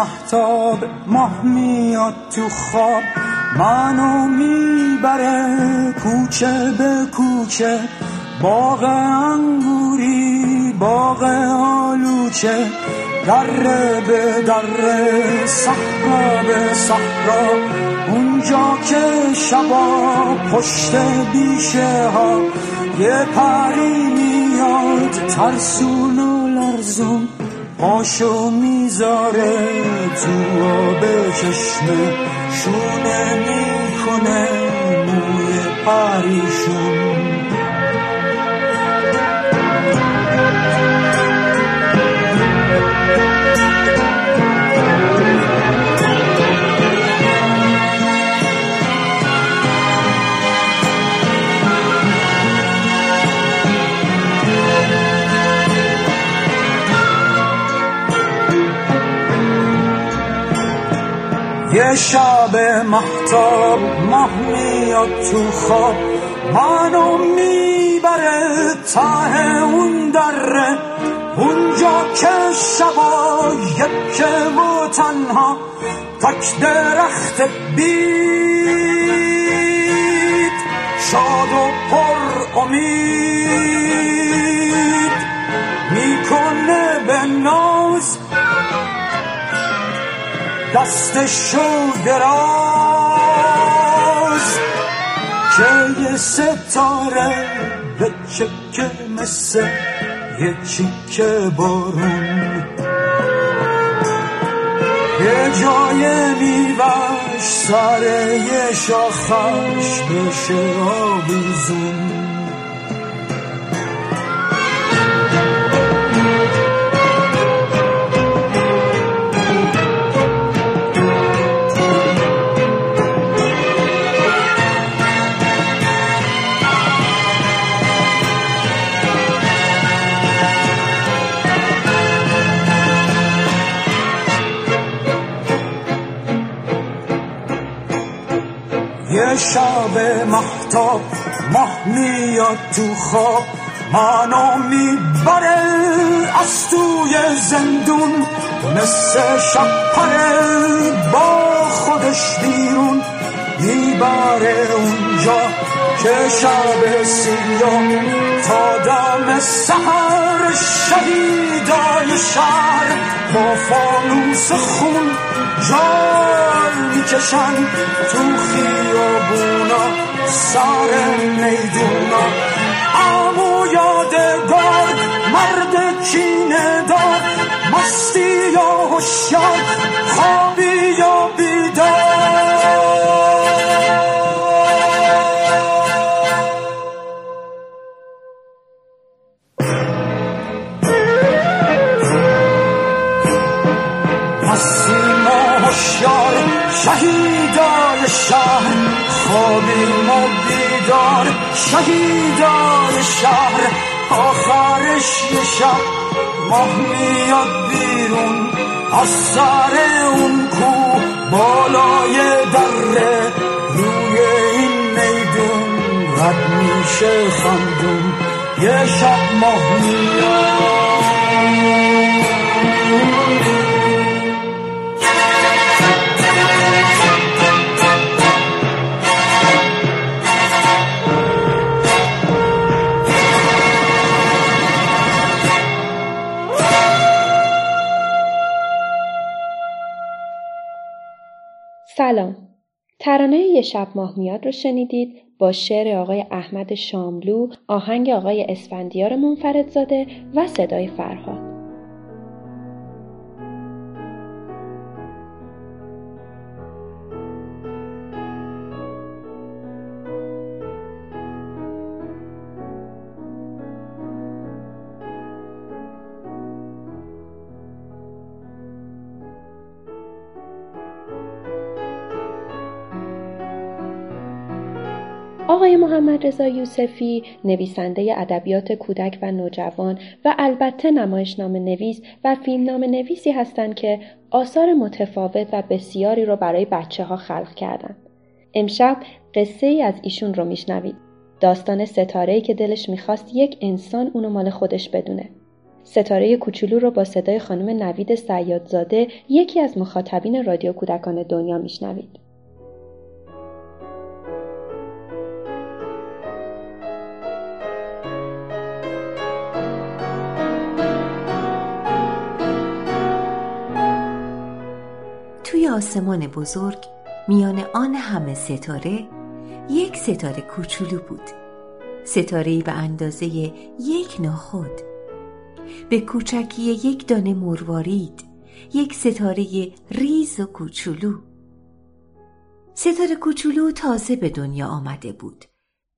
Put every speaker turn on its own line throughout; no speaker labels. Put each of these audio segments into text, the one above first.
محتاب ماه میاد تو خواب. منو می‌بره کوچه به کوچه. باغ انگوری باغ آلوچه. دره به دره صحرا به صحرا. اونجا که شبا پشت بیشه ها. یه پری میاد ترسون و لرزون. پاشو می‌ذاره تو آب چشمه شونه می‌کنه موی پریشون. یه شب محتاب ماه میاد تو خواب. منو می‌بره ته اون دره. اونجا که شبا یک و تنها تک درخت بید شاد و پر امید می‌کنه به ناز دستشو دراز که یه ستاره به چکه مثل یه چیکه بارون یه جای میوش سر یه شاخش بشه آویزون. محتاب ماه میاد تو خواب. منو می‌بره از توی زندون. مثل شب با خودش بیرون. می‌بره اونجا که شب سیاه تا دم سهر شهیدای شهر. با فانوس خون جال می‌کشن تو خیابونا. سر میدونا. امو یادگار مرد کینه دار. مستی یا هوشیار خوابی یا شهر آخرش یه شب ماه میاد بیرون از سر اون کو بالای دره. روی این میدون رد میشه خندون یه شب ماه میاد.
سلام. ترانه یه شب ماه میاد رو شنیدید با شعر آقای احمد شاملو آهنگ آقای اسفندیار منفردزاده و صدای فرهاد. آقای محمد رضا یوسفی نویسنده ادبیات کودک و نوجوان و البته نمایشنامه نویس و فیلمنامه نویسی هستند که آثار متفاوت و بسیاری رو برای بچه ها خلق کردند. امشب قصه ای از ایشون رو میشنوید. داستان ستاره که دلش می‌خواست یک انسان اونو مال خودش بدونه. ستاره کوچولو رو با صدای خانم نوید سیادزاده یکی از مخاطبین رادیو کودکان دنیا میشنوید.
توی آسمان بزرگ میان آن همه ستاره یک ستاره کوچولو بود. ستاره به اندازه یک ناخود. به کوچکی یک دانه مروارید یک ستاره ریز و کوچولو. ستاره کوچولو تازه به دنیا آمده بود.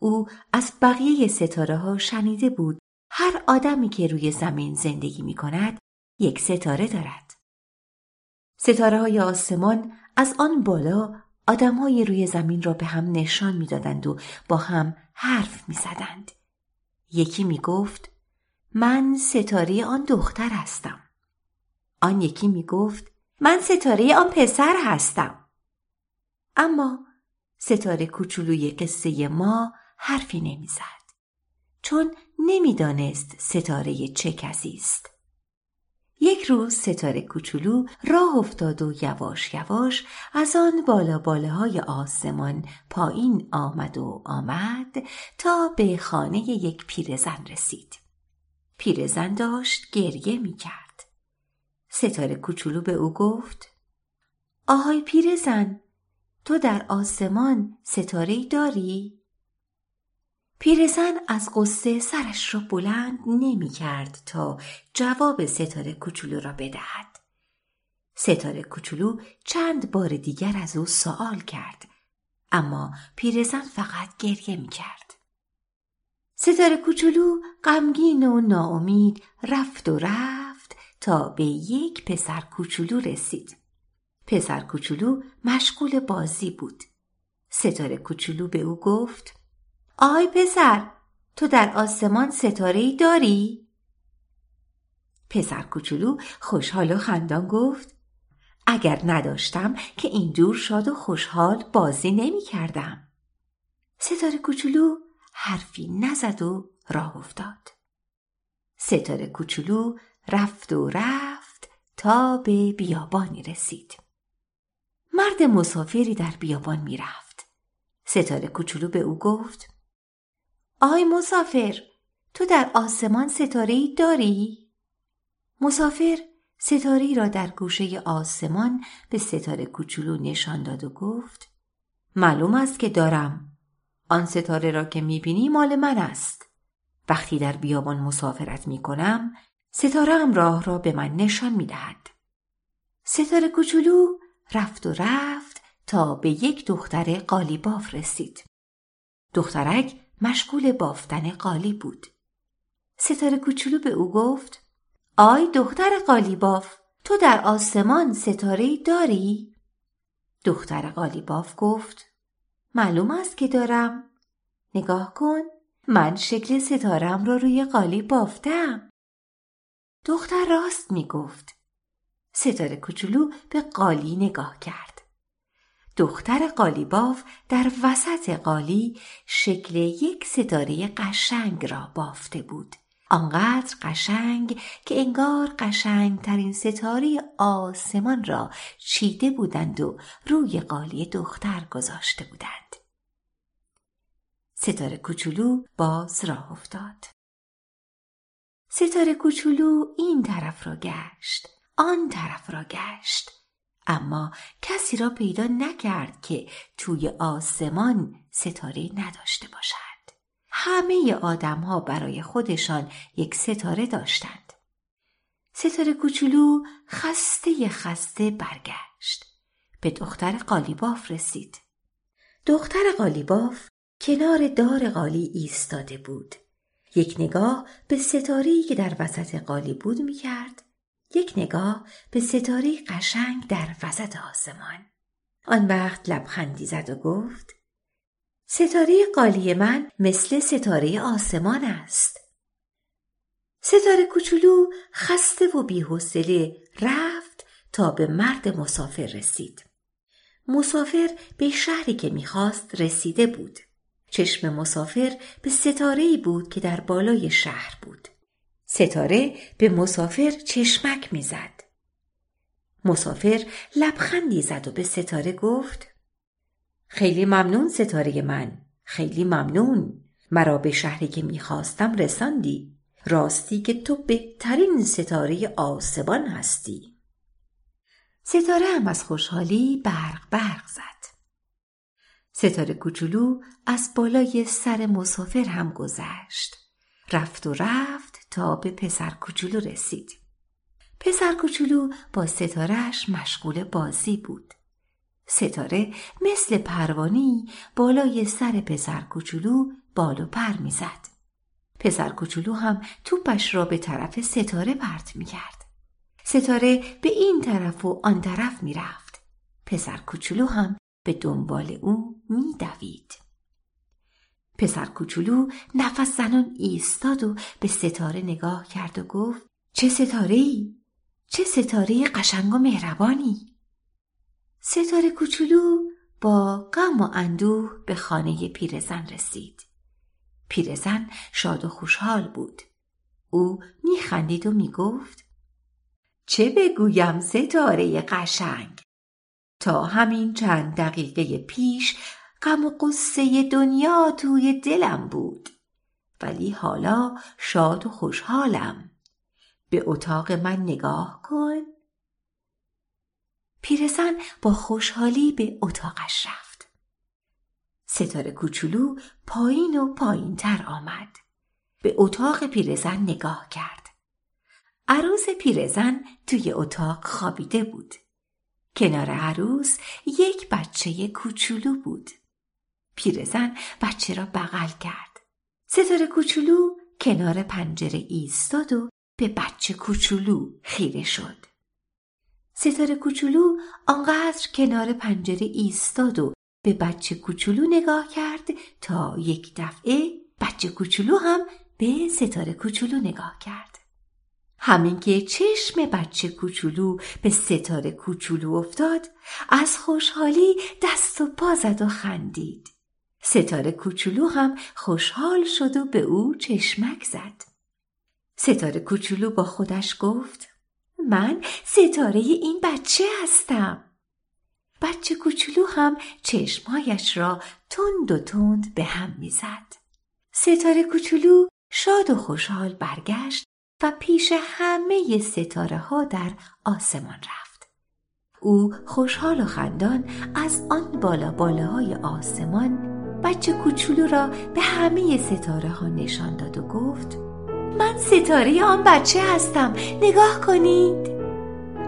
او از بقیه ستاره ها شنیده بود هر آدمی که روی زمین زندگی می کند یک ستاره دارد. ستاره های آسمان از آن بالا آدمهای روی زمین را به هم نشان می‌دادند و با هم حرف می‌زدند. یکی می گفت من ستاره آن دختر هستم. آن یکی می گفت من ستاره آن پسر هستم. اما ستاره کوچولوی قصه ما حرفی نمی‌زد چون نمی‌دانست ستاره چه کسی است. یک روز ستاره کوچولو راه افتاد و یواش یواش از آن بالا بالاهای آسمان پایین آمد و آمد تا به خانه یک پیرزن رسید. پیرزن داشت گریه می کرد. ستاره کوچولو به او گفت آهای پیرزن تو در آسمان ستاره داری؟ پیرزن از قصه سرش را بلند نمی کرد تا جواب ستاره کوچولو را بدهد. ستاره کوچولو چند بار دیگر از او سوال کرد اما پیرزن فقط گریه می کرد. ستاره کوچولو غمگین و ناامید رفت و رفت تا به یک پسر کوچولو رسید. پسر کوچولو مشغول بازی بود. ستاره کوچولو به او گفت آی پسر تو در آسمان ستاره ای داری؟ پسر کوچولو خوشحال و خندان گفت اگر نداشتم که اینجور شاد و خوشحال بازی نمی کردم. ستاره کوچولو حرفی نزد و راه افتاد. ستاره کوچولو رفت و رفت تا به بیابانی رسید. مرد مسافری در بیابان می‌رفت. ستاره کوچولو به او گفت آی مسافر تو در آسمان ستاره داری؟ مسافر ستاره را در گوشه آسمان به ستاره کوچولو نشان داد و گفت معلوم است که دارم. آن ستاره را که می‌بینی مال من است. وقتی در بیابان مسافرت می‌کنم ستاره هم راه را به من نشان می‌دهد. ستاره کوچولو رفت و رفت تا به یک دختر قالیباف رسید. دخترک مشغول بافتن قالی بود. ستاره کوچولو به او گفت آی دختر قالیباف تو در آسمان ستاره داری؟ دختر قالیباف گفت معلوم است که دارم. نگاه کن من شکل ستارم را روی قالی بافتم. دختر راست می گفت. ستاره کوچولو به قالی نگاه کرد. دختر قالیباف در وسط قالی شکل یک ستاره قشنگ را بافته بود. آنقدر قشنگ که انگار ترین ستاره آسمان را چیده بودند و روی قالی دختر گذاشته بودند. ستاره کوچولو باز راه افتاد. ستاره کوچولو این طرف را گشت، آن طرف را گشت. اما کسی را پیدا نکرد که توی آسمان ستاره نداشته باشد. همه آدم ها برای خودشان یک ستاره داشتند. ستاره کوچولو خسته خسته برگشت. به دختر قالیباف رسید. دختر قالیباف کنار دار قالی ایستاده بود. یک نگاه به ستاره‌ای که در وسط قالی بود می‌کرد یک نگاه به ستاره قشنگ در وسط آسمان آن وقت لبخندی زد و گفت ستاره قالی من مثل ستاره آسمان است. ستاره کوچولو خسته و بیحوصله رفت تا به مرد مسافر رسید. مسافر به شهری که می‌خواست رسیده بود. چشم مسافر به ستاره بود که در بالای شهر بود. ستاره به مسافر چشمک می‌زد. مسافر لبخندی زد و به ستاره گفت خیلی ممنون ستاره من خیلی ممنون. مرا به شهری که می‌خواستم رساندی. راستی که تو بهترین ستاره آسمان هستی. ستاره هم از خوشحالی برق برق زد. ستاره کوچولو از بالای سر مسافر هم گذشت. رفت و رفت تا به پسر کوچولو رسید پسر کوچولو با ستارهش مشغول بازی بود ستاره مثل پروانی بالای سر پسر کوچولو بال و پر می‌زد. پسر کوچولو هم توپش را به طرف ستاره پرت می‌کرد. ستاره به این طرف و آن طرف می‌رفت. پسر کوچولو هم به دنبال او میدوید. پسر کوچولو نفس زنان ایستاد و به ستاره نگاه کرد و گفت چه ستاره ای؟ چه ستاره قشنگ و مهربانی؟ ستاره کوچولو با غم و اندوه به خانه پیرزن رسید. پیرزن شاد و خوشحال بود. او میخندید و می‌گفت چه بگویم ستاره قشنگ تا همین چند دقیقه پیش غم و قصه دنیا توی دلم بود ولی حالا شاد و خوشحالم به اتاق من نگاه کن پیرزن با خوشحالی به اتاقش رفت. ستاره کوچولو پایین و پایین تر آمد. به اتاق پیرزن نگاه کرد. عروس پیرزن توی اتاق خوابیده بود. کنار عروس یک بچه کوچولو بود. پیرزن بچه را بغل کرد. ستاره کوچولو کنار پنجره ایستاد و به بچه کوچولو خیره شد. ستاره کوچولو آنقدر کنار پنجره ایستاد و به بچه کوچولو نگاه کرد تا یک دفعه بچه کوچولو هم به ستاره کوچولو نگاه کرد. همین که چشم بچه کوچولو به ستاره کوچولو افتاد از خوشحالی دست و پا زد و خندید. ستاره کوچولو هم خوشحال شد و به او چشمک زد. ستاره کوچولو با خودش گفت من ستاره این بچه هستم. بچه کوچولو هم چشمهایش را تند و تند به هم می‌زد. ستاره کوچولو شاد و خوشحال برگشت و پیش همه ستاره ها در آسمان رفت. او خوشحال و خندان از آن بالا بالاهای آسمان بچه کوچولو را به همه ستاره ها نشان داد و گفت من ستاره آن بچه هستم نگاه کنید.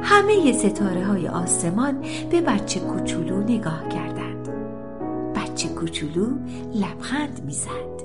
همه ستاره های آسمان به بچه کوچولو نگاه کردند. بچه کوچولو لبخند می‌زد.